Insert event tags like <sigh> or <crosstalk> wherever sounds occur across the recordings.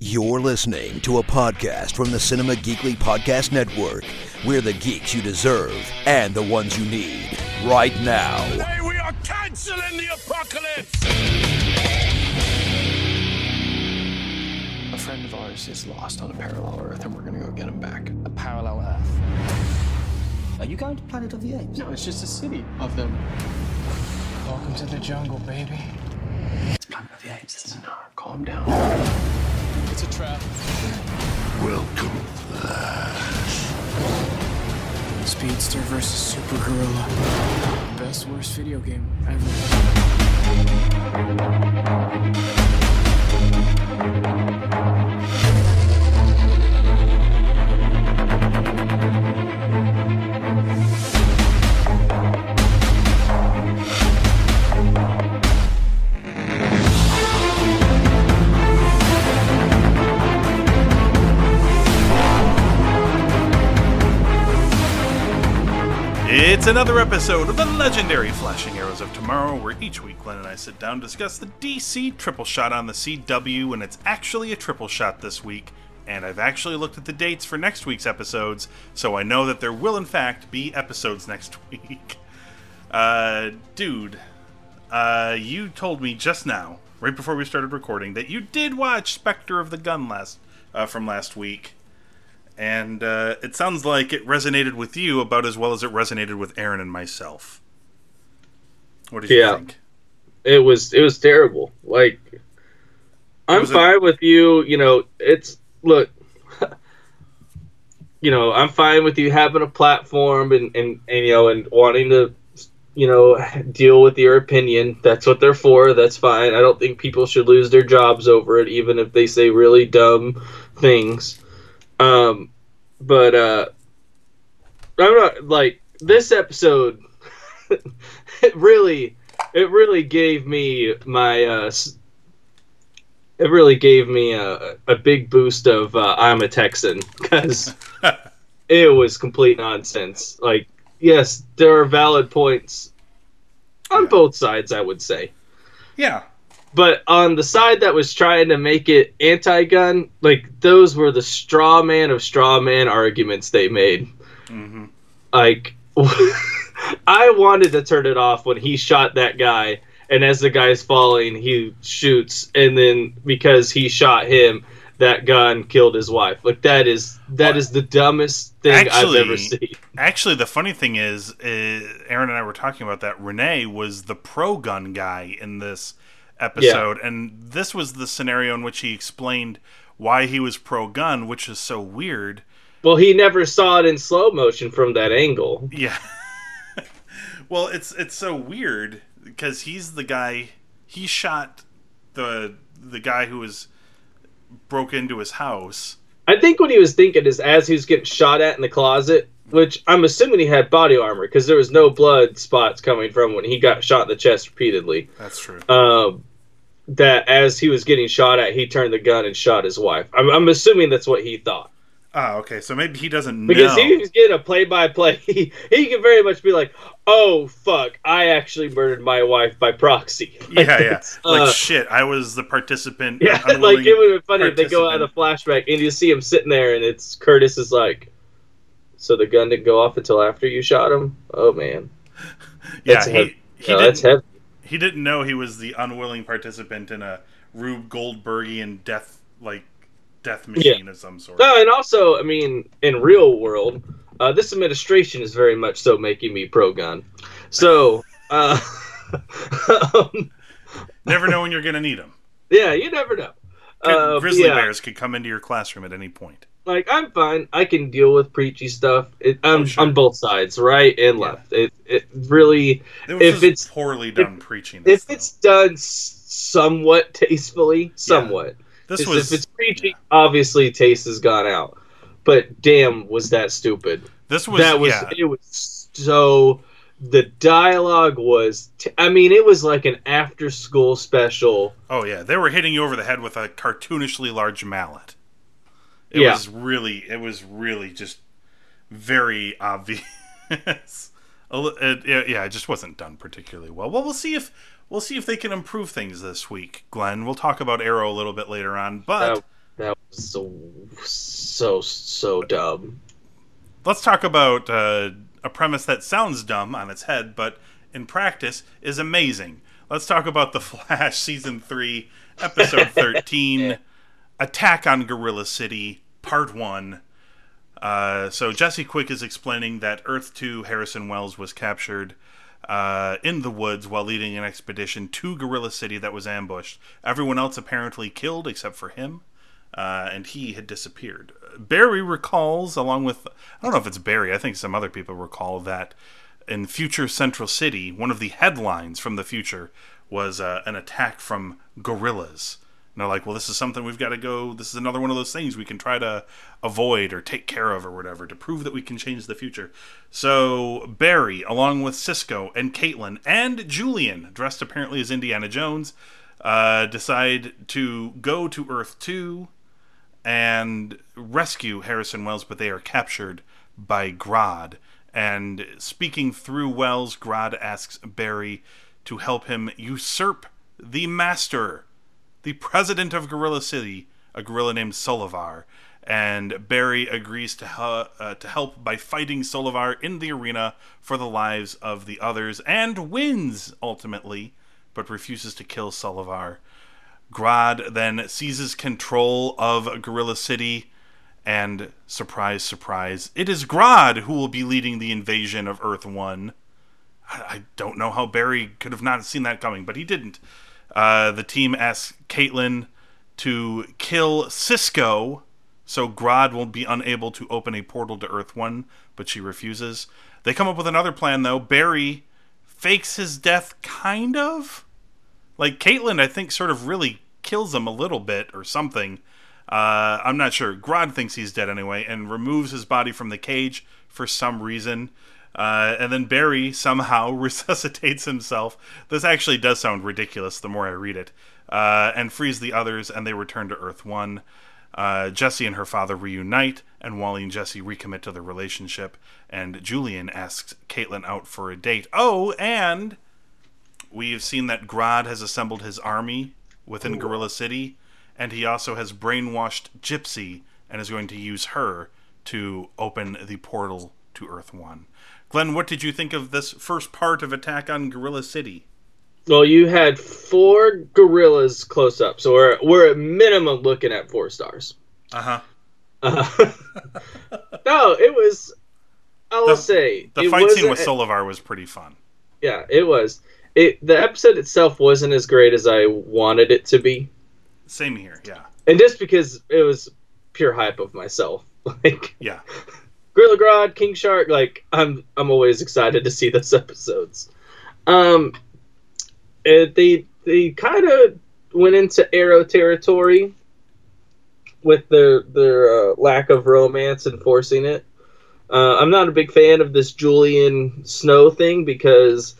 You're listening to a podcast from the Cinema Geekly Podcast Network. We're the geeks you deserve and the ones you need right now. Hey, we are canceling the apocalypse! A friend of ours is lost on a parallel Earth, and we're gonna go get him back. A parallel Earth. Are you going to Planet of the Apes? No, it's just a city of them. Welcome to the jungle, baby. It's the Apes, It's isn't it? not. Calm down. It's a trap. Welcome, Flash. Speedster versus Super Gorilla. Best worst video game ever. Another episode of the legendary Flashing Arrows of Tomorrow, where each week Glenn and I sit down discuss the DC triple shot on the CW, and it's actually a triple shot this week. And I've actually looked at the dates for next week's episodes, so I know that there will, in fact, be episodes next <laughs> week. Uh, dude, uh, you told me just now, right before we started recording, that you did watch Spectre of the Gun last uh, from last week and uh, it sounds like it resonated with you about as well as it resonated with Aaron and myself. What did you Yeah. think? it was it was terrible. Like I'm was a- fine with you, you know, it's look <laughs> you know, I'm fine with you having a platform and, and, and you know and wanting to you know <laughs> deal with your opinion. That's what they're for. That's fine. I don't think people should lose their jobs over it even if they say really dumb things. Um but uh I'm not like this episode <laughs> it really it really gave me my uh it really gave me a, a big boost of uh, I'm a Texan because <laughs> it was complete nonsense. Like, yes, there are valid points on Yeah. both sides, I would say. Yeah, But on the side that was trying to make it anti-gun, like those were the straw man of straw man arguments they made. hmm Like, <laughs> I wanted to turn it off when he shot that guy, and as the guy's falling, he shoots, and then because he shot him, that gun killed his wife. Like that is that is the dumbest thing actually- I've ever seen. Actually, the funny thing is, uh, Aaron and I were talking about that. Rene was the pro gun guy in this episode, and this was the scenario in which he explained why he was pro gun, which is so weird. Well, he never saw it in slow motion from that angle. Yeah. <laughs> well, it's it's so weird because he's the guy. He shot the the guy who was broke into his house. I think what he was thinking is as he was getting shot at in the closet, which I'm assuming he had body armor because there was no blood spots coming from when he got shot in the chest repeatedly. That's true. um, that as he was getting shot at, he turned the gun and shot his wife. I'm, I'm assuming that's what he thought Ah, okay. So maybe he doesn't because know. he was getting a play-by-play. <laughs> He, he can very much be like, "Oh fuck, I actually murdered my wife by proxy." <laughs> yeah, yeah. Like uh, shit, I was the participant. <laughs> yeah, like it would have been funny if they go out of the flashback and you see him sitting there, and it's Curtis is like, "So the gun didn't go off until after you shot him." Oh man, Yeah, that's he he that's didn't heavy. He didn't know he was the unwilling participant in a Rube Goldbergian death like death machine of some sort. No, and also, I mean, in real world, uh, this administration is very much so making me pro gun. So, <laughs> uh, um, <laughs> Never know when you're gonna need them. yeah, you never know. Uh, Grizzly yeah, bears could come into your classroom at any point. Like I'm fine. I can deal with preachy stuff. It, I'm Oh, sure. on both sides, right and Yeah. left. It, it really, It was If it's- poorly done preaching. This, if it's done somewhat <laughs> tastefully, somewhat. though. this was if it's preachy, obviously taste has gone out. But damn, was that stupid. this was that was yeah. it was so the dialogue was t- i mean it was like an after school special Oh yeah, they were hitting you over the head with a cartoonishly large mallet. It Yeah. was really, it was really just very obvious. <laughs> A li- it- it- yeah, it just wasn't done particularly well. Well, we'll see if we'll see if they can improve things this week. Glenn, we'll talk about Arrow a little bit later on, but That, that was so so so dumb. let's talk about uh, a premise that sounds dumb on its head, but in practice is amazing. Let's talk about The Flash <laughs> season 3, episode <laughs> 13, Attack on Gorilla City, part 1. Uh, so Jesse Quick is explaining that Earth 2 Harrison Wells was captured uh, in the woods while leading an expedition to Gorilla City that was ambushed. Everyone else apparently killed except for him, uh, and he had disappeared. Barry recalls, along with I don't know if it's Barry, I think some other people recall that in future Central City, one of the headlines from the future was uh, an attack from gorillas. And they're like, well, this is something we've got to go. This is another one of those things we can try to avoid or take care of or whatever to prove that we can change the future. So Barry, along with Cisco and Caitlin and Julian, dressed apparently as Indiana Jones, uh, decide to go to Earth 2 and rescue Harrison Wells, but they are captured by Grodd. And speaking through Wells, Grodd asks Barry to help him usurp the master, the president of Gorilla City, a gorilla named Solovar, And Barry agrees to, uh, to help by fighting Solovar in the arena for the lives of the others and wins ultimately, but refuses to kill Solovar. Grodd then seizes control of Gorilla City, and surprise, surprise, it is Grodd who will be leading the invasion of Earth 1. I, I don't know how Barry could have not seen that coming, but he didn't. Uh, the team asks Caitlin to kill Cisco, so Grodd will be unable to open a portal to Earth 1, but she refuses. They come up with another plan, though. Barry fakes his death, kind of like Caitlin, I think, sort of really kills him a little bit or something. Uh, I'm not sure. Grodd thinks he's dead anyway and removes his body from the cage for some reason. Uh, and then Barry somehow <laughs> resuscitates himself. This actually does sound ridiculous the more I read it. Uh, and frees the others, and they return to Earth 1. Uh, Jesse and her father reunite, and Wally and Jesse recommit to their relationship. And Julian asks Caitlin out for a date. Oh, and we have seen that Grodd has assembled his army within Gorilla City, and he also has brainwashed Gypsy and is going to use her to open the portal to Earth One. Glenn, what did you think of this first part of Attack on Gorilla City? Well, you had four gorillas close up, so we're we're at minimum looking at four stars. Uh-huh. Uh, <laughs> no, it was. I will The- say The fight scene with wasn't- was pretty fun. Yeah, it was. It the episode itself wasn't as great as I wanted it to be, Same here, yeah. and just because it was pure hype of myself, <laughs> like Yeah. Gorilla Grodd, King Shark. Like I'm, I'm always excited to see those <laughs> episodes. Um, it, they they kind of went into Arrow territory with their their uh, lack of romance and forcing it. Uh, I'm not a big fan of this Julian Snow thing because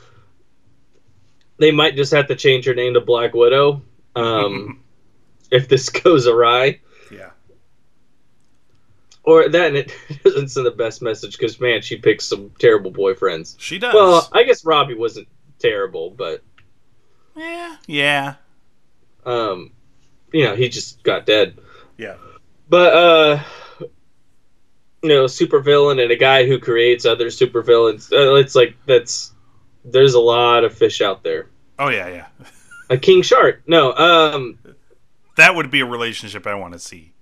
they might just have to change her name to Black Widow um, <laughs> if this <laughs> goes awry. Or that, and it <laughs> doesn't send the best message because man, she picks some terrible boyfriends. She does. Well, I guess Robbie wasn't terrible, but yeah. Yeah. um, you know, he just got dead. Yeah. But uh, you know, supervillain and a guy who creates other supervillains. Uh, it's like that's there's a lot of fish out there. Oh yeah, yeah. <laughs> A King Shark. No. Um. That would be a relationship I want to see.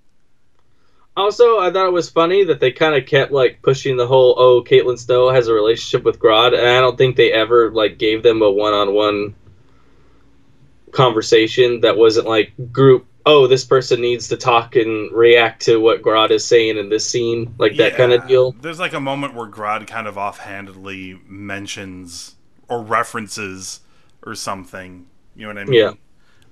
Also, I thought it was funny that they kind of kept like pushing the whole "oh, Caitlin Snow has a relationship with Grodd," and I don't think they ever like gave them a one-on-one conversation that wasn't like group. Oh, this person needs to talk and react to what Grodd is saying in this scene, like that kind of deal. There's like a moment where Grodd kind of offhandedly mentions or references or something. You know what I mean? Yeah.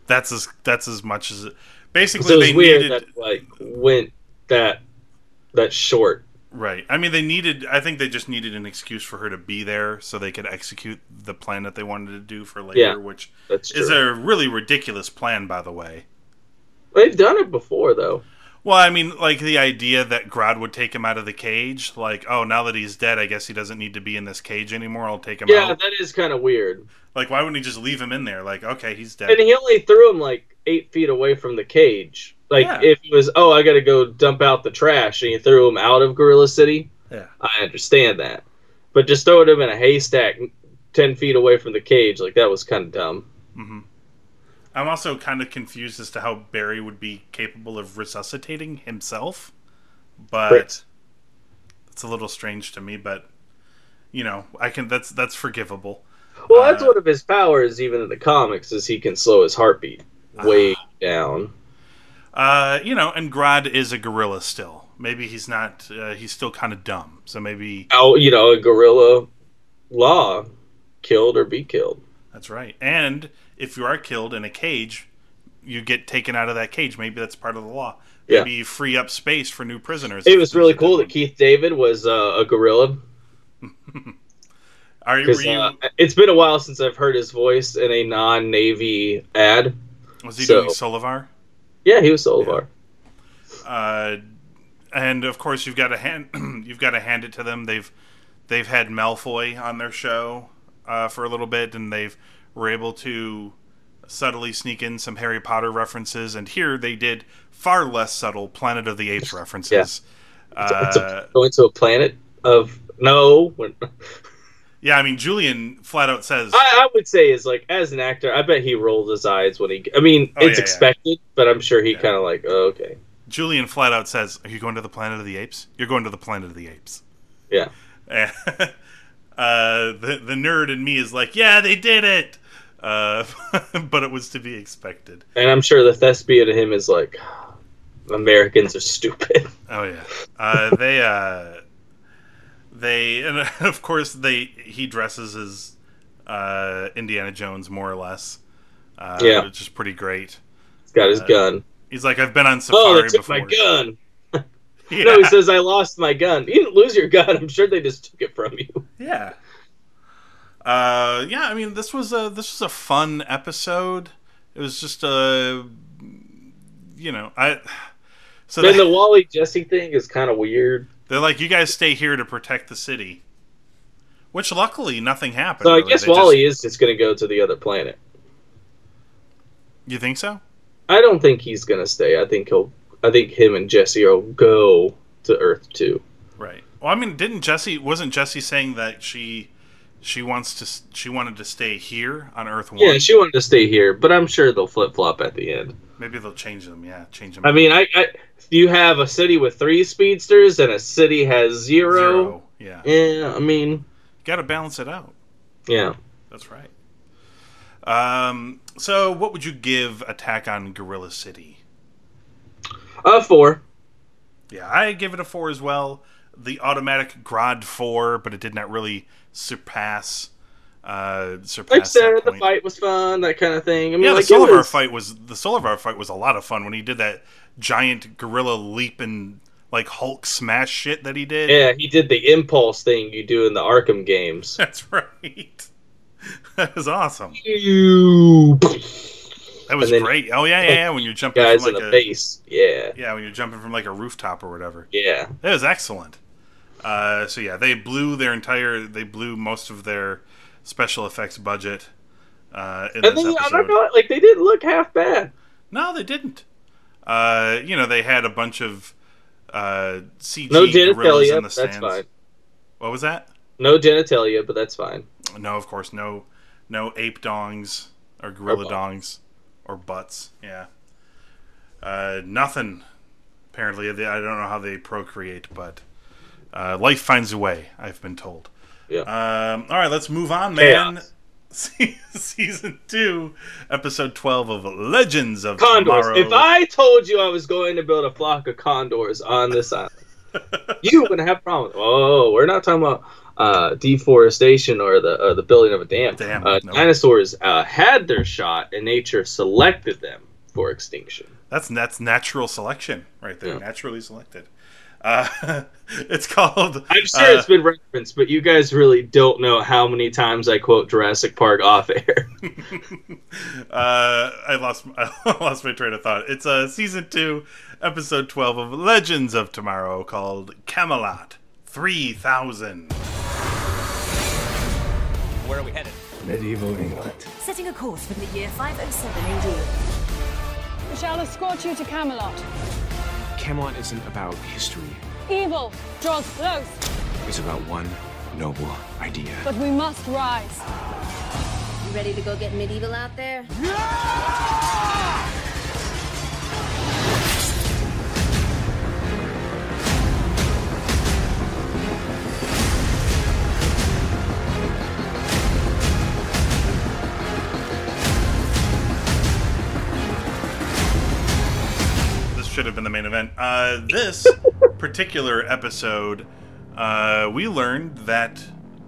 That's as that's as much as it. Basically, So it was they weird needed that like went that that short. right. I mean, they needed. I think they just needed an excuse for her to be there so they could execute the plan that they wanted to do for later, Yeah, which is a really ridiculous plan, by the way. They've done it before though. Well, I mean, like the idea that Grodd would take him out of the cage, like, oh, now that he's dead, I guess he doesn't need to be in this cage anymore. I'll take him Yeah, out. that is kind of weird. Like, why wouldn't he just leave him in there? Like, okay, he's dead. And he only threw him like eight feet away from the cage. Like Yeah. if it was, oh, I got to go dump out the trash, and you threw him out of Gorilla City, yeah. I understand that. But just throwing him in a haystack ten feet away from the cage, like that was kind of dumb. I'm also kind of confused as to how Barry would be capable of resuscitating himself, but Right. it's a little strange to me. But you know, I can. That's that's forgivable. Well, that's Uh, one of his powers, even in the comics, is he can slow his heartbeat way Ah. down. Uh, you know, and Grodd is a gorilla still. Maybe he's not. Uh, he's still kind of dumb. So maybe Oh, you know, a gorilla law, killed or be killed. that's right. And if you are killed in a cage, you get taken out of that cage. Maybe that's part of the law. Yeah. Maybe you free up space for new prisoners. It was really cool that Keith David was uh, a gorilla. <laughs> Are you? You uh, it's been a while since I've heard his voice in a non-Navy ad. Was he so- doing Solovar? Yeah, he was Solovar. Uh, and of course, you've got to hand <clears throat> you've got to hand it to them. They've they've had Malfoy on their show uh, for a little bit, and they've were able to subtly sneak in some Harry Potter references. And here they did far less subtle Planet of the Apes references. It's Uh, a, going to a planet of no. <laughs> yeah, I mean, Julian flat out says, I, I would say is like as an actor, I bet he rolled his eyes when he. I mean, Oh, it's yeah, yeah. expected, but I'm sure he kind of like, oh, okay, Julian flat out says, "Are you going to the Planet of the Apes? You're going to the Planet of the Apes." yeah. <laughs> Uh, the the nerd in me is like, yeah, they did it, uh, <laughs> but it was to be expected. And I'm sure the thespian to him is like, Americans are stupid. Oh yeah, uh, they uh, they and <laughs> of course they he dresses as uh, Indiana Jones more or less. Uh, Yeah. which is pretty great. He's got his Uh, gun. He's like, I've been on safari. Oh, they took before. my gun. Yeah, <laughs> No, he says I lost my gun. You didn't lose your gun. I'm sure they just took it from you. yeah. Uh, yeah, I mean, this was a this was a fun episode. It was just a, you know, I. <sighs> So Then they, the Wally Jesse thing is kind of weird. They're like, you guys stay here to protect the city. Which luckily nothing happened. So I really. guess They just- Wally is just going to go to the other planet. You think so? I don't think he's going to stay. I think he'll. I think him and Jesse will go to Earth too. Right. Well, I mean, didn't Jesse? Wasn't Jesse saying that she, she wants to, she wanted to stay here on Earth One? Yeah, she wanted to stay here, but I'm sure they'll flip flop at the end. Maybe they'll change them. Yeah, change them. I mean, I, I you have a city with three speedsters and a city has zero. zero. Yeah, Yeah, I mean, got to balance it out. yeah. That's right. Um. So, what would you give Attack on Gorilla City? Uh, four. Yeah, I give it a four as well. The automatic Grodd four, but it did not really surpass. Uh, surpass Like said, the fight was fun, that kind of thing. I mean, Yeah, like, the Solovar was- fight was the Solovar fight was a lot of fun when he did that giant gorilla leap and like Hulk smash shit that he did. Yeah, he did the impulse thing you do in the Arkham games. <laughs> That's right. <laughs> that was awesome. You That was great. Oh yeah, yeah, yeah. When you're jumping guys from in like a a, base. Yeah, yeah, when you're jumping from like a rooftop or whatever. yeah. That was excellent. Uh, so yeah, they blew their entire, they blew most of their special effects budget uh, in And then I'm not gonna like they didn't look half bad. No, they didn't. Uh, you know, they had a bunch of uh, CG No gorillas in the that's stands. fine. What was that? No genitalia, but that's fine. No, of course, no, no ape dongs or gorilla Or dongs or butts. Yeah, uh, nothing. Apparently, They- I don't know how they procreate, but uh, life finds a way. I've been told. Yeah. Um, all right, let's move on, man. <laughs> Chaos. <laughs> Season two, episode twelve of Legends of Condors. Tomorrow. If I told you I was going to build a flock of condors on this island, <laughs> you wouldn't have problems. Oh, we're not talking about uh, deforestation or the uh, the building of a dam. Dam, uh, no. Dinosaurs uh, had their shot, and nature selected them for extinction. That's that's natural selection right there. Yeah. Naturally selected. Uh, <laughs> it's called. I'm sure uh, it's been referenced, but you guys really don't know how many times I quote Jurassic Park off air. <laughs> <laughs> uh, I lost I lost my train of thought. It's uh, season two, episode twelve of Legends of Tomorrow, called Camelot Three Thousand. Where are we headed? Medieval England. Setting a course for the year 507 AD. We shall escort you to Camelot. Camelot isn't about history. Evil draws close, It's about one noble idea. but we must rise. You ready to go get medieval out there? this should have been the main event. Uh, this <laughs> particular episode, uh, we learned that,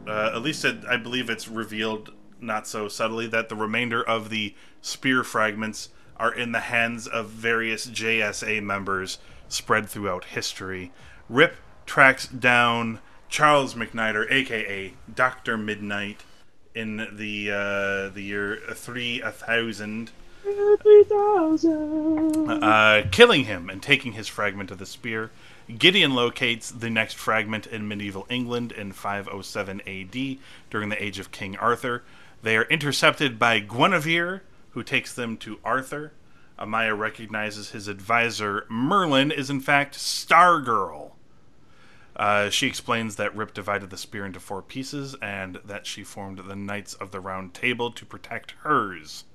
uh, at least it, I believe it's revealed not so subtly, that the remainder of the spear fragments are in the hands of various JSA members spread throughout history. Rip tracks down Charles McNider, aka Doctor Midnight, in the uh, the year three thousand uh, killing him and taking his fragment of the spear. Gideon locates the next fragment in medieval England in 507 AD during the age of King Arthur. They are intercepted by Guinevere, who takes them to Arthur. Amaya recognizes his advisor, Merlin, is in fact Stargirl. Uh, she explains that Rip divided the spear into four pieces and that she formed the Knights of the Round Table to protect hers.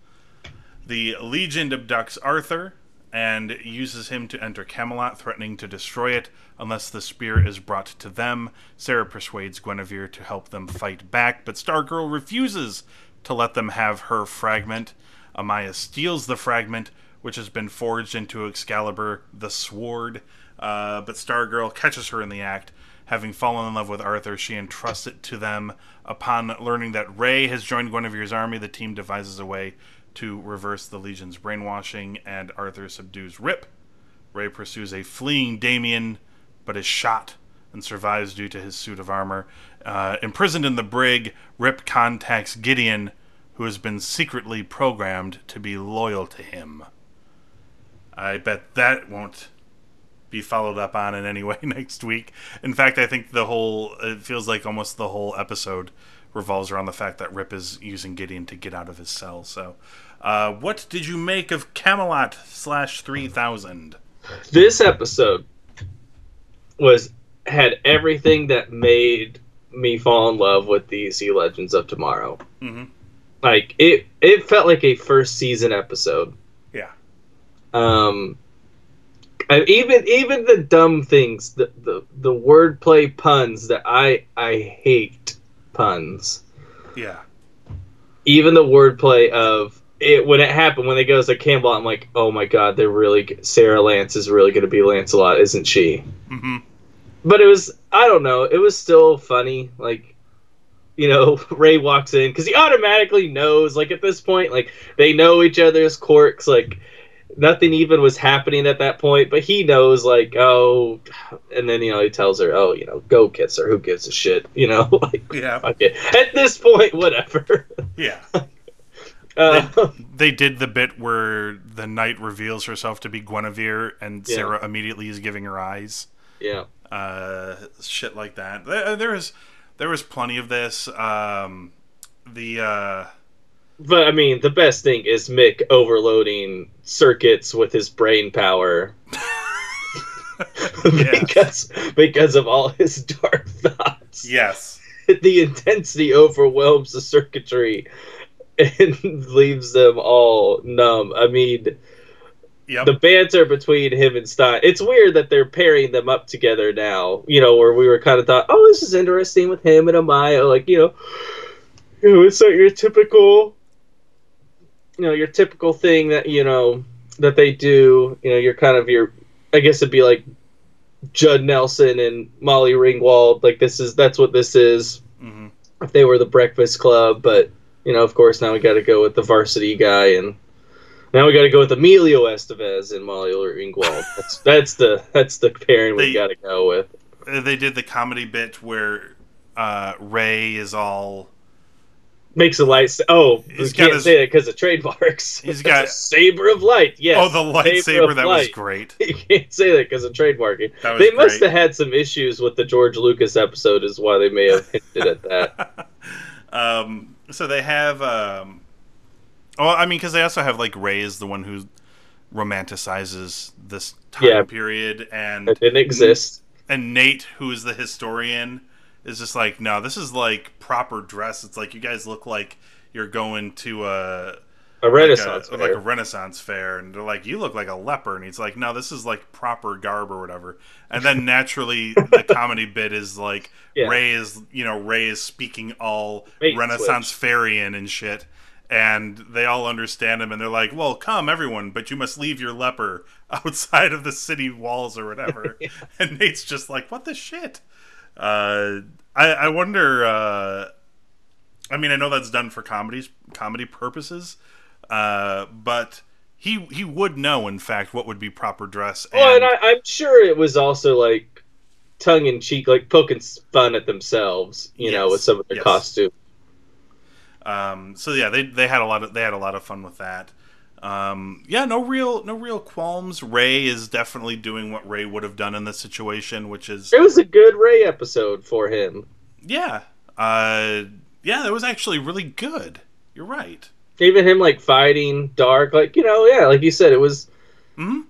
The Legion abducts Arthur and uses him to enter Camelot, threatening to destroy it unless the spear is brought to them. Sarah persuades Guinevere to help them fight back, but Stargirl refuses to let them have her fragment. Amaya steals the fragment, which has been forged into Excalibur, the sword, uh, but Stargirl catches her in the act. Having fallen in love with Arthur, she entrusts it to them. Upon learning that Ray has joined Guinevere's army, the team devises a way to reverse the Legion's brainwashing, and Arthur subdues Rip. Ray pursues a fleeing Damien, but is shot and survives due to his suit of armor. Uh, imprisoned in the brig, Rip contacts Gideon, who has been secretly programmed to be loyal to him. I bet that won't be followed up on in any way <laughs> next week. In fact, I think the whole it feels like almost the whole episode revolves around the fact that Rip is using Gideon to get out of his cell. So, uh, what did you make of Camelot slash three thousand? This episode was had everything that made me fall in love with DC Legends of Tomorrow. Mhm. Like it, it felt like a first season episode. Yeah, Um, I, even even the dumb things, the the the wordplay puns that I I hate puns. yeah, Even the wordplay of it when it happened when they goes to Campbell, I'm like, oh my god, they're really Sarah Lance is really going to be Lancelot, isn't she? hmm But it was I don't know, it was still funny. Like, you know, <laughs> Ray walks in because he automatically knows. Like at this point, like they know each other's quirks. Like nothing even was happening at that point, but he knows. Like oh, and then you know he tells her, oh, you know, go kiss her. Who gives a shit? You know, <laughs> like yeah, okay. At this point, whatever. yeah. <laughs> Uh, <laughs> They did the bit where the knight reveals herself to be Guinevere, and Yeah. Sarah immediately is giving her eyes. yeah. uh, shit like that. There, there was there was plenty of this. Um, the uh, But I mean, the best thing is Mick overloading circuits with his brain power <laughs> <laughs> because because of all his dark thoughts. yes, <laughs> The intensity overwhelms the circuitry and leaves them all numb. I mean, yep, the banter between him and Stein. It's weird that they're pairing them up together now. You know, where we were kind of thought, oh, this is interesting with him and Amaya. Like, you know, you know, it's like your typical, you know, your typical thing that you know that they do. You know, you're kind of your, I guess it'd be like Judd Nelson and Molly Ringwald. Like this is that's what this is. hmm If they were the Breakfast Club, but you know, of course, now we got to go with the varsity guy and. Now we got to go with Emilio Estevez and Molly Ringwald. <laughs> That's that's the that's the pairing we got to go with. they did the comedy bit where uh, Ray is all Makes a light. Oh, we He's can't his- say that because of trademarks. <laughs> He's got- <laughs> a saber of light. Yes. oh the lightsaber that was great. <laughs> You can't say that because of trademarking. They must great. have had some issues with the George Lucas episode, is why they may have hinted at that. um, so they have. Um, oh, I mean, because they also have like Ray is the one who romanticizes this time Yeah. period, and It didn't exist. and Nate, who is the historian, is just like, no, this is like proper dress. It's like you guys look like you're going to uh, a A Renaissance like a, like a Renaissance fair, and they're like, you look like a leper, and he's like, no, this is like proper garb or whatever. And then <laughs> naturally, the comedy bit is like Yeah. Ray is, you know, Ray is speaking all Renaissance fairying and shit. And they all understand him, and they're like, "Well, come, everyone, but you must leave your leper <laughs> outside of the city walls or whatever." <laughs> And Nate's just like, "What the shit?" Uh, I, I wonder. Uh, I mean, I know that's done for comedies, comedy purposes, uh, but he he would know, in fact, what would be proper dress. And, Well, and I, I'm sure it was also like tongue in cheek, like poking fun at themselves, you know, with some of their yes. costume. Um, so yeah, they they had a lot of they had a lot of fun with that. Um, yeah, no real no real qualms. Ray is definitely doing what Ray would have done in this situation, which is It was a good Ray episode for him. yeah, uh, yeah, that was actually really good. You're right. Even him like fighting Darhk, like you know, yeah, like you said, it was. Mhm.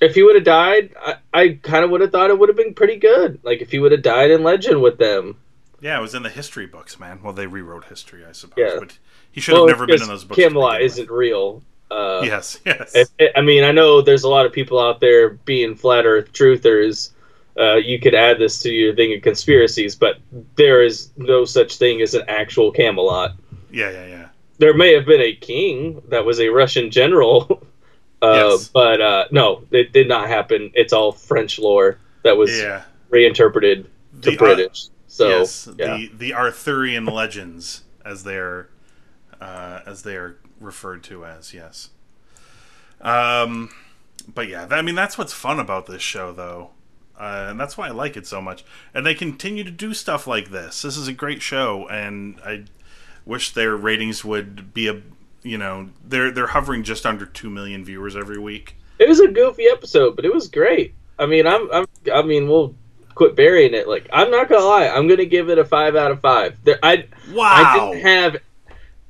If he would have died, I, I kind of would have thought it would have been pretty good. Like if he would have died in Legend with them. Yeah, it was in the history books, man. Well, they rewrote history, I suppose, Yeah. but he should have never been in those books. Camelot isn't real. Uh, Yes, yes. If- I mean, I know there's a lot of people out there being flat Earth truthers. Uh, you could add this to your thing of conspiracies, but there is no such thing as an actual Camelot. yeah, yeah, yeah. There may have been a king that was a Russian general, <laughs> uh, Yes. but uh, no, it did not happen. It's all French lore that was Yeah. reinterpreted to The, uh, British. So yes, yeah. the the Arthurian legends, as they're uh, as they are referred to as. Yes. Um, but yeah, I mean that's what's fun about this show, though, uh, and that's why I like it so much. And they continue to do stuff like this. This is a great show, and I wish their ratings would be a you know they're they're hovering just under two million viewers every week. It was a goofy episode, but it was great. I mean, I'm, I'm, I mean, we'll quit burying it. Like, I'm not gonna lie, I'm gonna give it a five out of five. There, I, Wow. I didn't have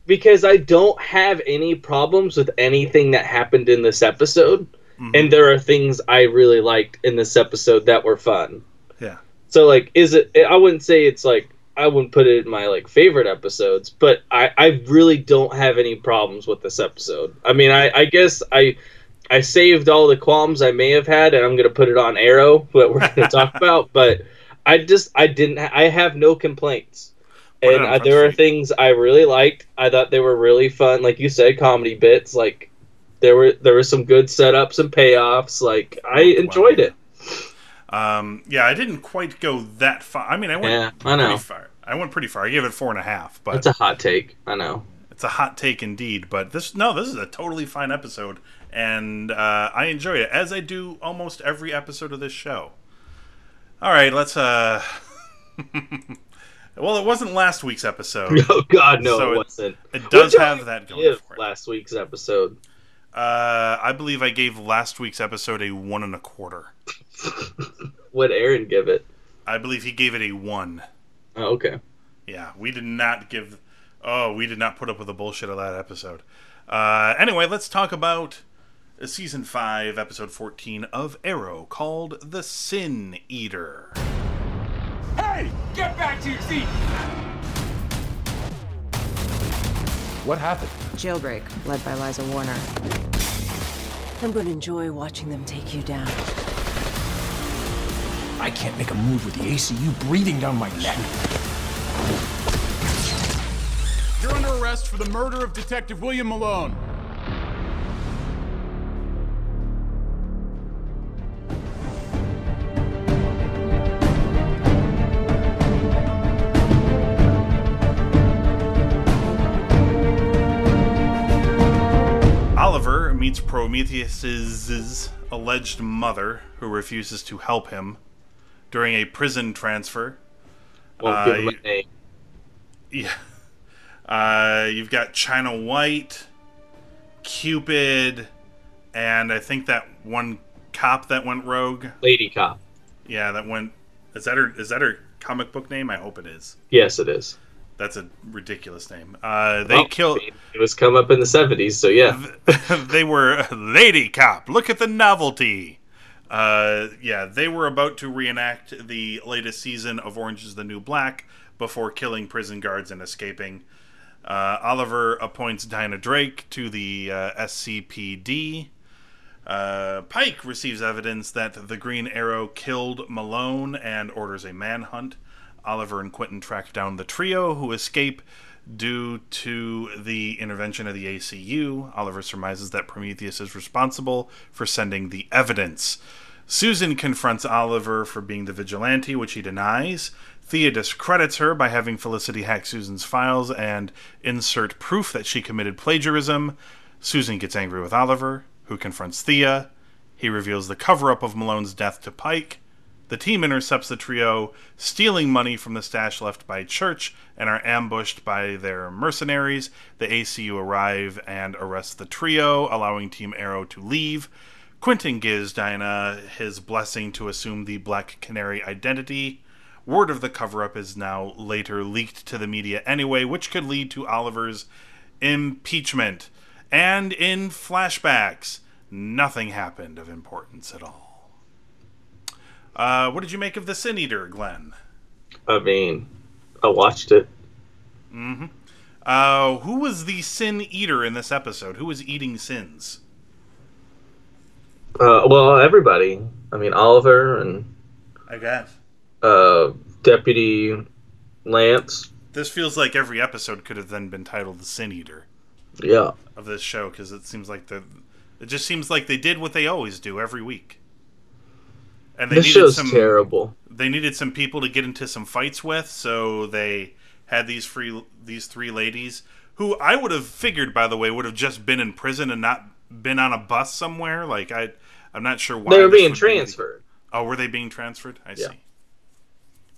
because I don't have any problems with anything that happened in this episode, Mm-hmm. and there are things I really liked in this episode that were fun. Yeah. So, like, is it? I wouldn't say it's like I wouldn't put it in my like favorite episodes, but I, I really don't have any problems with this episode. I mean, I, I guess I I saved all the qualms I may have had, and I'm gonna put it on Arrow that we're gonna <laughs> talk about. But I just I didn't I have no complaints, and uh, there are things I really liked. I thought they were really fun, like you said, comedy bits. Like there were there were some good setups and payoffs. Like I enjoyed it. Um, yeah, I didn't quite go that far. I mean, I went Yeah, I know. pretty far. I went pretty far. I gave it four and a half, but it's a hot take. I know. it's a hot take indeed. But this, no, this is a totally fine episode, and uh, I enjoy it as I do almost every episode of this show. All right, let's. uh <laughs> Well, it wasn't last week's episode. <laughs> Oh God, no, So it it- wasn't. It does have that going for it. last week's episode. Uh, I believe I gave last week's episode a one and a quarter. <laughs> What Aaron give it? I believe he gave it a one. Oh, okay. Yeah, we did not give. Oh, we did not put up with the bullshit of that episode. Uh, anyway, let's talk about season five, episode fourteen of Arrow, called "The Sin Eater." Hey, get back to your seat! What happened? Jailbreak, led by Liza Warner. I'm going to enjoy watching them take you down. I can't make a move with the ACU breathing down my neck. You're under arrest for the murder of Detective William Malone. Meets Prometheus's alleged mother, who refuses to help him during a prison transfer. Won't Uh, give him a name. Yeah. Uh, you've got China White, Cupid, and I think that one cop that went rogue. Lady Cop. Yeah, that went. Is that her? Is that her comic book name? I hope it is. Yes, it is. That's a ridiculous name. Uh, they killed. It was come up in the seventies, so yeah. <laughs> they were Lady Cop. Look at the novelty. Uh, yeah, they were about to reenact the latest season of Orange is the New Black before killing prison guards and escaping. Uh, Oliver appoints Dinah Drake to the uh, SCPD. Uh, Pike receives evidence that the Green Arrow killed Malone and orders a manhunt. Oliver and Quentin track down the trio who escape due to the intervention of the ACU. Oliver surmises that Prometheus is responsible for sending the evidence. Susan confronts Oliver for being the vigilante, which he denies. Thea discredits her by having Felicity hack Susan's files and insert proof that she committed plagiarism. Susan gets angry with Oliver, who confronts Thea. He reveals the cover up of Malone's death to Pike. The team intercepts the trio, stealing money from the stash left by Church, and are ambushed by their mercenaries. The ACU arrive and arrest the trio, allowing Team Arrow to leave. Quentin gives Dinah his blessing to assume the Black Canary identity. Word of the cover up is now later leaked to the media anyway, which could lead to Oliver's impeachment. And in flashbacks, nothing happened of importance at all. Uh, what did you make of the Sin Eater, Glenn? I mean, I watched it. Mm-hmm. Uh, who was the Sin Eater in this episode? Who was eating sins? Uh, well, everybody. I mean, Oliver and I guess. uh, Deputy Lance. This feels like every episode could have then been titled "The Sin Eater." Yeah. Of this show, because it seems like the, it just seems like they did what they always do every week. And they This needed show's some, terrible. They needed some people to get into some fights with, so they had these free these three ladies who I would have figured, by the way, would have just been in prison and not been on a bus somewhere. Like I, I'm not sure why They were being would be- transferred. Oh, were they being transferred? I Yeah. see.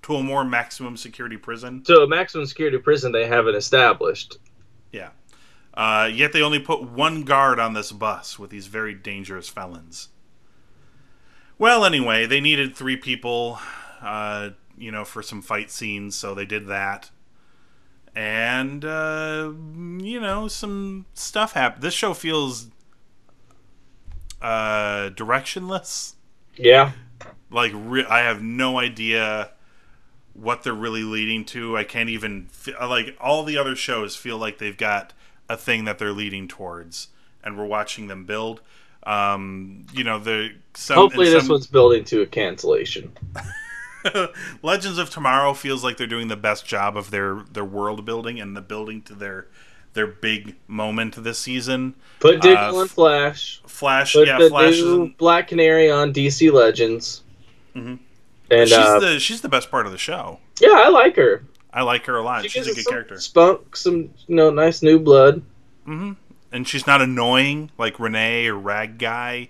To a more maximum security prison. To a maximum security prison they haven't established. Yeah. Uh, yet they only put one guard on this bus with these very dangerous felons. Well, anyway, they needed three people, uh, you know, for some fight scenes, so they did that. And, uh, you know, some stuff happened. This show feels uh, directionless. Yeah. Like, re- I have no idea what they're really leading to. I can't even fe- like all the other shows feel like they've got a thing that they're leading towards, and we're watching them build. Um, you know, the some, Hopefully, and this some- one's building to a cancellation. <laughs> Legends of Tomorrow feels like they're doing the best job of their their world building and the building to their their big moment this season. Put Diggle Uh, on Flash. Flash, Put yeah, the Flash new in- Black Canary on DC Legends. Mhm. And she's uh, the she's the best part of the show. yeah, I like her. I like her a lot. She she's a good some character. Spunk, some you know, nice new blood. hmm And she's not annoying like Rene or Rag Guy.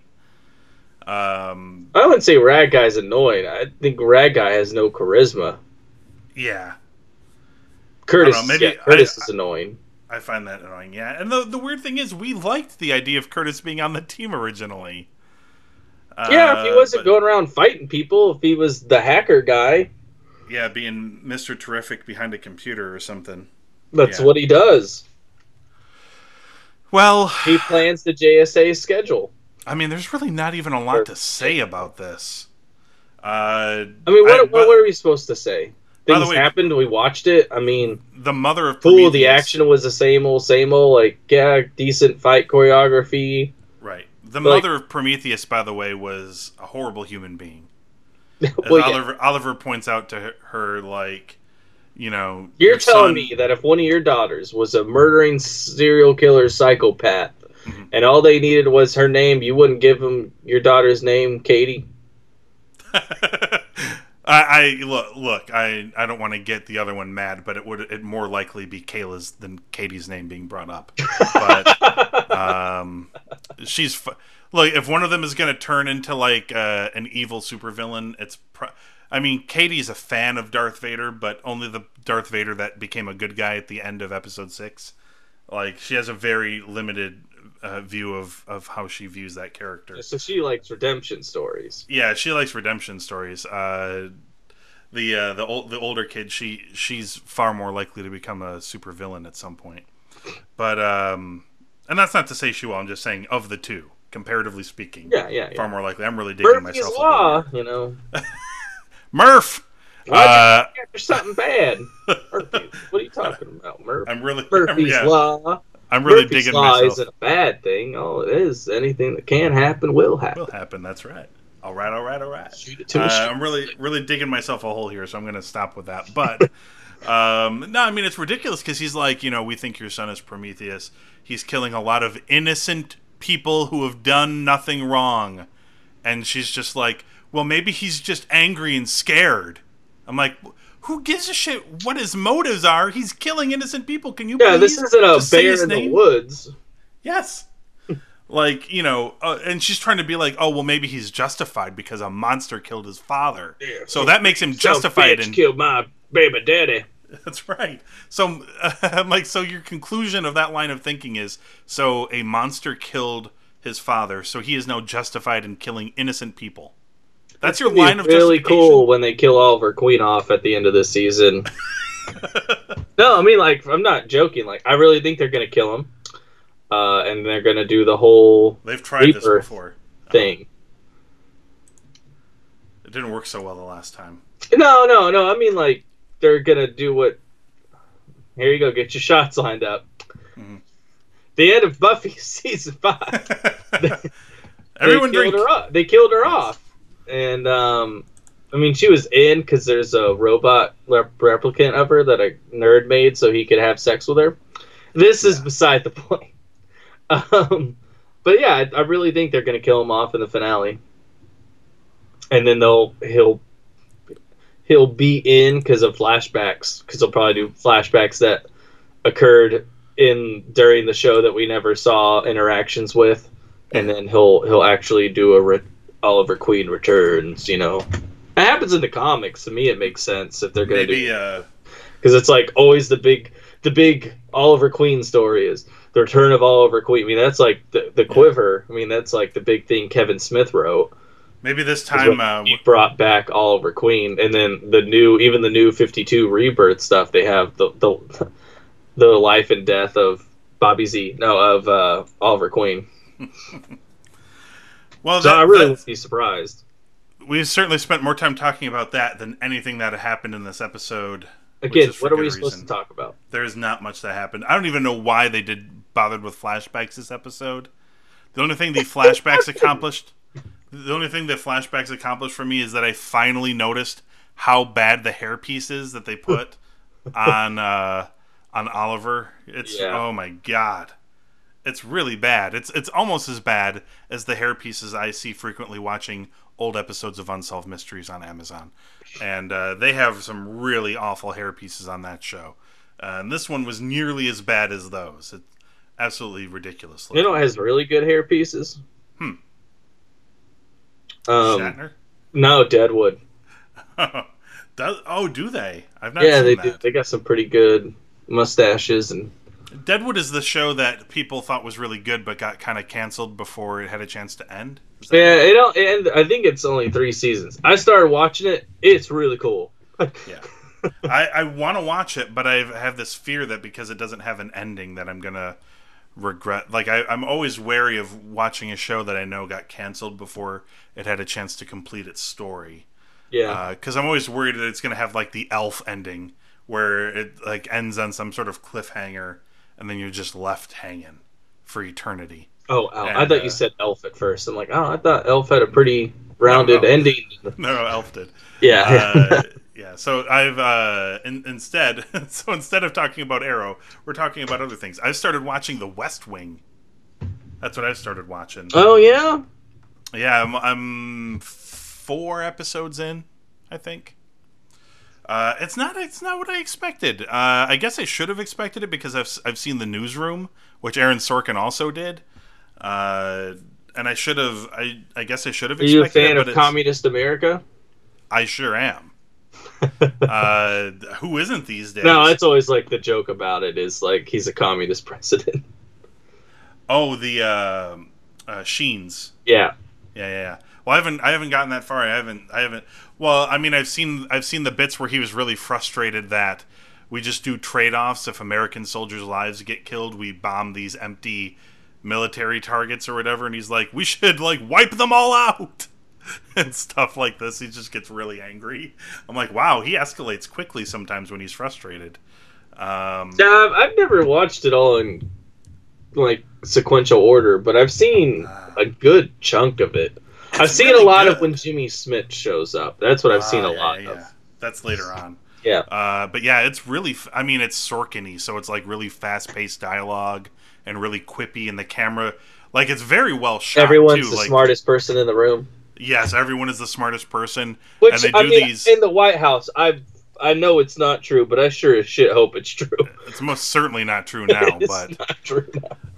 Um, I wouldn't say Rag Guy's annoying. I think Rag Guy has no charisma. yeah, Curtis, I don't know, maybe yeah, Curtis I- is annoying. I find that annoying. Yeah, and the the weird thing is, we liked the idea of Curtis being on the team originally. yeah, if he Uh, wasn't but- going around fighting people, if he was the hacker guy, yeah, being Mister Terrific behind a computer or something. that's Yeah. what he does. Well, he plans the JSA schedule. I mean, there's really not even a lot to say about this. Uh, I mean, what, but what were we supposed to say? Things way- happened. We watched it. I mean, the mother of cool. The action was the same old, same old. Like, yeah, decent fight choreography. Right. The Like- mother of Prometheus, by the way, was a horrible human being. <laughs> As Well, yeah. Oliver, Oliver points out to her, like, you know, You're your telling son- me that if one of your daughters was a murdering serial killer psychopath, Mm-hmm. and all they needed was her name, you wouldn't give them your daughter's name, Katie? <laughs> I, I look, look. I, I don't want to get the other one mad, but it would it more likely be Kayla's than Katie's name being brought up. But <laughs> um, she's look. If one of them is going to turn into like uh, an evil supervillain, it's. Pro- I mean, Katie's a fan of Darth Vader, but only the Darth Vader that became a good guy at the end of Episode Six. Like she has a very limited uh, view of of how she views that character. So she likes redemption stories. Yeah, she likes redemption stories. Uh, the uh, the old the older kid, she she's far more likely to become a super villain at some point. But um, and that's not to say she will. I'm just saying of the two, comparatively speaking, Yeah, yeah, yeah. far more likely. I'm really digging Murphy's myself. Law, you know. <laughs> Murph. Uh, something bad? Murphy, what are you talking <laughs> about, Murph? I'm really <laughs> Murphy's yeah. Law. I'm really Murphy's digging Law myself. isn't a bad thing. Oh, it is. Anything that can happen will happen. Will happen. That's right. All right. All right. All right. Uh. I'm really, really digging myself a hole here, so I'm going to stop with that. But <laughs> um, no, I mean it's ridiculous because he's like, you know, we think your son is Prometheus. He's killing a lot of innocent people who have done nothing wrong, and she's just like, well, maybe he's just angry and scared. I'm like. Who gives a shit what his motives are? He's killing innocent people. Can you? Believe Yeah, this isn't a bear in the woods. Yes. <laughs> like, you know, uh, and she's trying to be like, oh, well, maybe he's justified because a monster killed his father. Yeah, so that makes him justified in. killed my baby daddy. <laughs> That's right. So, <laughs> I'm like, so your conclusion of that line of thinking is so a monster killed his father, so he is now justified in killing innocent people. That's your line of really cool when they kill Oliver Queen off at the end of this season. <laughs> no, I mean like I'm not joking. Like I really think they're gonna kill him, uh, and they're gonna do the whole They've tried this before. thing. It didn't work so well the last time. No, no, no. I mean like they're gonna do what. Here you go. Get your shots lined up. Mm-hmm. The end of Buffy <laughs> season five. <laughs> Everyone they killed drink. her off. They killed her off, and um, I mean, she was in because there's a robot rep- replicant of her that a nerd made so he could have sex with her. This is beside the <laughs> point. Um, but yeah, I, I really think they're gonna kill him off in the finale, and then they'll he'll he'll be in because of flashbacks because they'll probably do flashbacks that occurred in during the show that we never saw interactions with and then he'll he'll actually do a re- Oliver Queen returns. You know, it happens in the comics. To me, it makes sense if they're gonna Maybe do uh, because it's like always the big the big Oliver Queen story is the return of Oliver Queen. I mean, that's like the the quiver. I mean, that's like the big thing Kevin Smith wrote. maybe this time uh, he brought back Oliver Queen, and then the new, even the new Fifty Two rebirth stuff. They have the the the life and death of Bobby Z. No, of uh, Oliver Queen. <laughs> well, So that- I really that- wouldn't be surprised. we've certainly spent more time talking about that than anything that happened in this episode. Again, what are we supposed to talk about? There is not much that happened. I don't even know why they did bothered with flashbacks this episode. The only thing the <laughs> flashbacks accomplished, the only thing that flashbacks accomplished for me is that I finally noticed how bad the hairpiece is that they put <laughs> on uh, on Oliver. It's Yeah. oh my god. It's really bad. It's it's almost as bad as the hair pieces I see frequently watching old episodes of Unsolved Mysteries on Amazon, and uh, they have some really awful hair pieces on that show. Uh, and this one was nearly as bad as those. It's absolutely ridiculous. You know, it has really good hair pieces. Hmm. Um, Shatner. no, Deadwood. <laughs> Does, oh, do they? I've not Yeah, seen they that. do. They got some pretty good mustaches and Deadwood is the show that people thought was really good, but got kind of canceled before it had a chance to end. Yeah, it don't. And I think it's only three seasons. I started watching it. It's really cool. <laughs> yeah. I, I want to watch it, but I have this fear that because it doesn't have an ending, that I'm gonna regret. Like I, I'm always wary of watching a show that I know got canceled before it had a chance to complete its story. Yeah. Uh, because I'm always worried that it's gonna have like the elf ending, where it like ends on some sort of cliffhanger, and then you're just left hanging for eternity. Oh, Elf. I thought uh, you said Elf at first. I'm like, oh, I thought Elf had a pretty rounded no. ending. <laughs> No, no, Elf did. Yeah. uh, <laughs> yeah. So I've uh, in, instead, <laughs> so instead of talking about Arrow, we're talking about other things. I started watching The West Wing. That's what I started watching. Oh yeah. Yeah, I'm, I'm four episodes in, I think. Uh, it's not. It's not what I expected. Uh, I guess I should have expected it because I've I've seen the newsroom, which Aaron Sorkin also did, uh, and I should have. I I guess I should have. Are you a expected fan it, of communist America? I sure am. <laughs> uh, who isn't these days? No, it's always like the joke about it is like he's a communist <laughs> president. Oh, the uh, uh, Sheens. yeah. Yeah, yeah, yeah. Well, I haven't I haven't gotten that far. I haven't I haven't. Well, I mean, I've seen I've seen the bits where he was really frustrated that we just do trade offs. If American soldiers' lives get killed, we bomb these empty military targets or whatever. And he's like, we should like wipe them all out <laughs> and stuff like this. He just gets really angry. I'm like, wow, he escalates quickly sometimes when he's frustrated. Um, Yeah, I've, I've never watched it all in like sequential order, but I've seen a good chunk of it. I've seen really a lot good. of when Jimmy Smits shows up. That's what I've seen Ah, a yeah, lot yeah. of. That's later on. Yeah. Uh, but yeah, it's really. f- I mean, it's Sorkin-y, so it's like really fast-paced dialogue and really quippy, and the camera, like, it's very well shot. Everyone's too. the like, smartest person in the room. Yes, everyone is the smartest person, Which and they do I mean, these. in the White House, I I know it's not true, but I sure as shit hope it's true. <laughs> It's most certainly not true <laughs> now, It's but not true.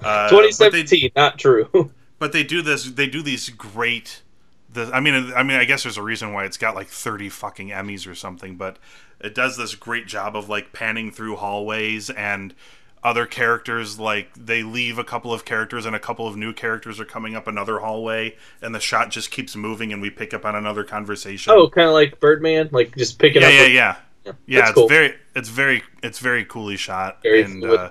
uh, but they 2017, not true. <laughs> but they do this they do these great the i mean i mean i guess there's a reason why it's got like 30 fucking emmys or something but it does this great job of like panning through hallways and other characters like they leave a couple of characters and a couple of new characters are coming up another hallway and the shot just keeps moving and we pick up on another conversation oh, kind of like Birdman, like just picking yeah up. yeah yeah yeah That's it's cool. very it's very it's very coolly shot Very and fluid. uh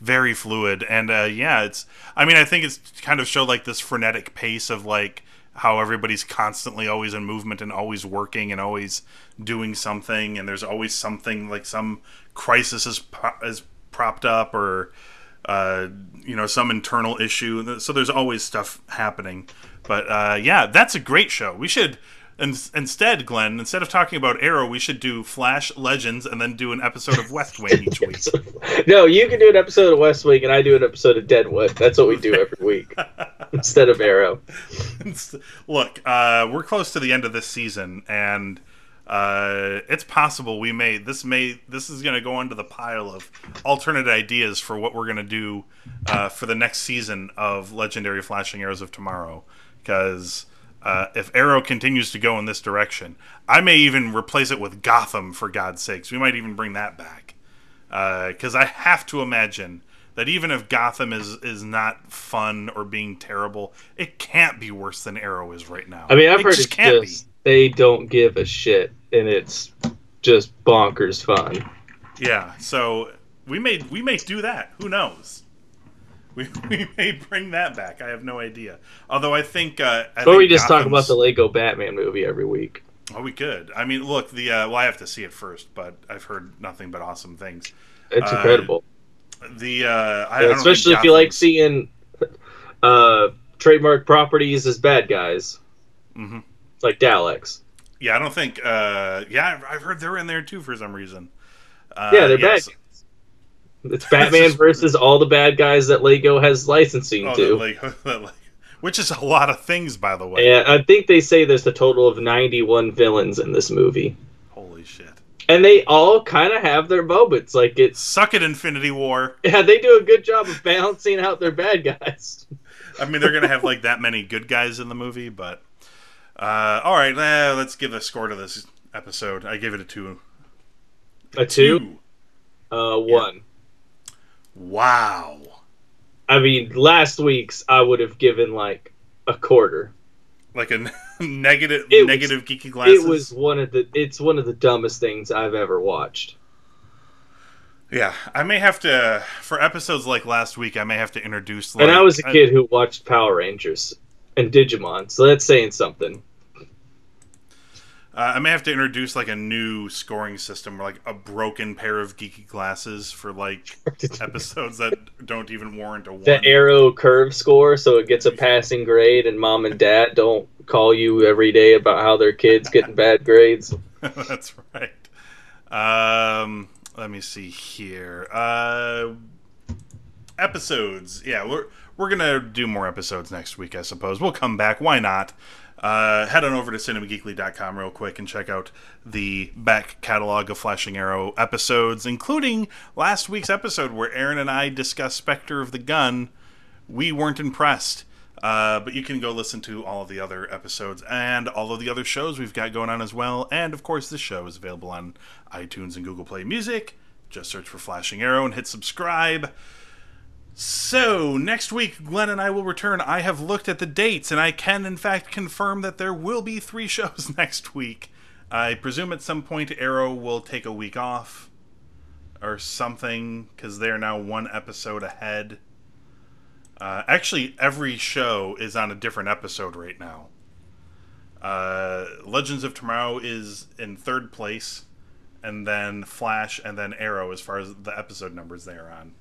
very fluid and uh yeah it's i mean i think it's kind of showed like this frenetic pace of like how everybody's constantly always in movement and always working and always doing something and there's always something like some crisis is is propped up or uh you know some internal issue. So there's always stuff happening. But uh yeah that's a great show. We should in, instead glenn instead of talking about arrow we should do flash legends and then do an episode of west wing each week <laughs> No, you can do an episode of West Wing, and I do an episode of Deadwood. That's what we do every week <laughs> instead of Arrow. Look, uh, we're close to the end of this season, and uh, it's possible we may this may this is going to go into the pile of alternate ideas for what we're going to do uh, for the next season of Legendary Flashing Arrows of Tomorrow. Because uh, if Arrow continues to go in this direction, I may even replace it with Gotham. For God's sakes, we might even bring that back. Because I have to imagine that even if Gotham is is not fun or being terrible, it can't be worse than Arrow is right now. I mean, I've it heard just it's can't just they don't give a shit, and it's just bonkers fun. Yeah, so we may we may do that. Who knows? We, <laughs> we may bring that back. I have no idea. Although I think, uh, I Or think we just talk about the Lego Batman movie every week. Oh, we could. I mean, look, the uh, well, I have to see it first, but I've heard nothing but awesome things. It's Uh, incredible. The uh, I, I don't especially if you like seeing uh, trademark properties as bad guys, Mhm. like Daleks. Yeah, I don't think. Uh, yeah, I've- I've heard they're in there too for some reason. Uh, yeah, they're yes. bad. It's Batman versus all the bad guys that Lego has licensing Oh, to. that, like, <laughs> that, like, which is a lot of things, by the way. And I think they say there's a total of 91 villains in this movie. Holy shit! And they all kind of have their moments. Like it's Suck it, Infinity War. yeah, they do a good job of balancing out their bad guys. I mean, they're gonna have like that many good guys in the movie, but uh, all right, eh, let's give a score to this episode. I give it a two. A two, uh, one. Wow. I mean, last week's I would have given like a quarter. Like a <laughs> negative, It was- geeky glasses. It was one of the. It's one of the dumbest things I've ever watched. Yeah, I may have to for episodes like last week. I may have to introduce. Like, and I was a kid who watched Power Rangers and Digimon, so that's saying something. Uh, I may have to introduce like a new scoring system, or like a broken pair of geeky glasses for like <laughs> episodes that don't even warrant a one. The arrow curve score, so it gets a passing grade, and mom and dad don't call you every day about how their kids getting <laughs> bad grades. <laughs> That's right. Um, let me see here. Uh, episodes. Yeah, we're we're gonna do more episodes next week, I suppose. We'll come back. Why not? Uh, head on over to cinemageekly.com real quick and check out the back catalog of Flashing Arrow episodes, including last week's episode where Aaron and I discussed Spectre of the Gun. We weren't impressed. Uh, but you can go listen to all of the other episodes and all of the other shows we've got going on as well. And of course, this show is available on iTunes and Google Play Music. Just search for Flashing Arrow and hit subscribe. So, next week, Glenn and I will return. I have looked at the dates, and I can, in fact, confirm that there will be three <laughs> shows next week. I presume at some point Arrow will take a week off or something, because they're now one episode ahead. Uh, actually, every show is on a different episode right now. Uh, Legends of Tomorrow is in third place, and then Flash, and then Arrow as far as the episode numbers they are on,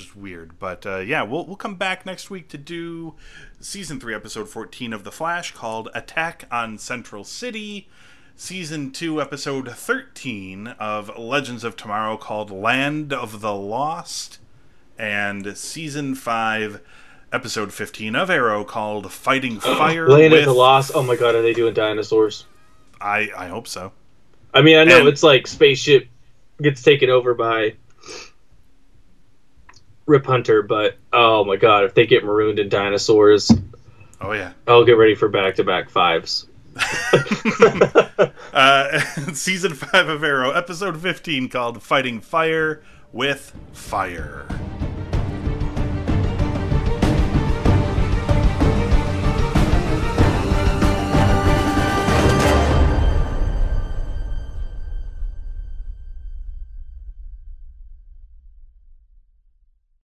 is weird. But uh, yeah, we'll we'll come back next week to do season three, episode fourteen of the Flash, called "Attack on Central City." Season 2, Episode 13 of Legends of Tomorrow, called Land of the Lost. And Season 5, Episode 15 of Arrow, called Fighting <gasps> Fire. Land with... of the Lost. Oh my god, are they doing dinosaurs? I, I hope so. I mean, I know And- it's like spaceship gets taken over by Rip Hunter, but oh my god, if they get marooned in dinosaurs, Oh, yeah. I'll get ready for back to back fives. <laughs> Uh, <laughs> season 5 of Arrow, Episode 15, called Fighting Fire with Fire.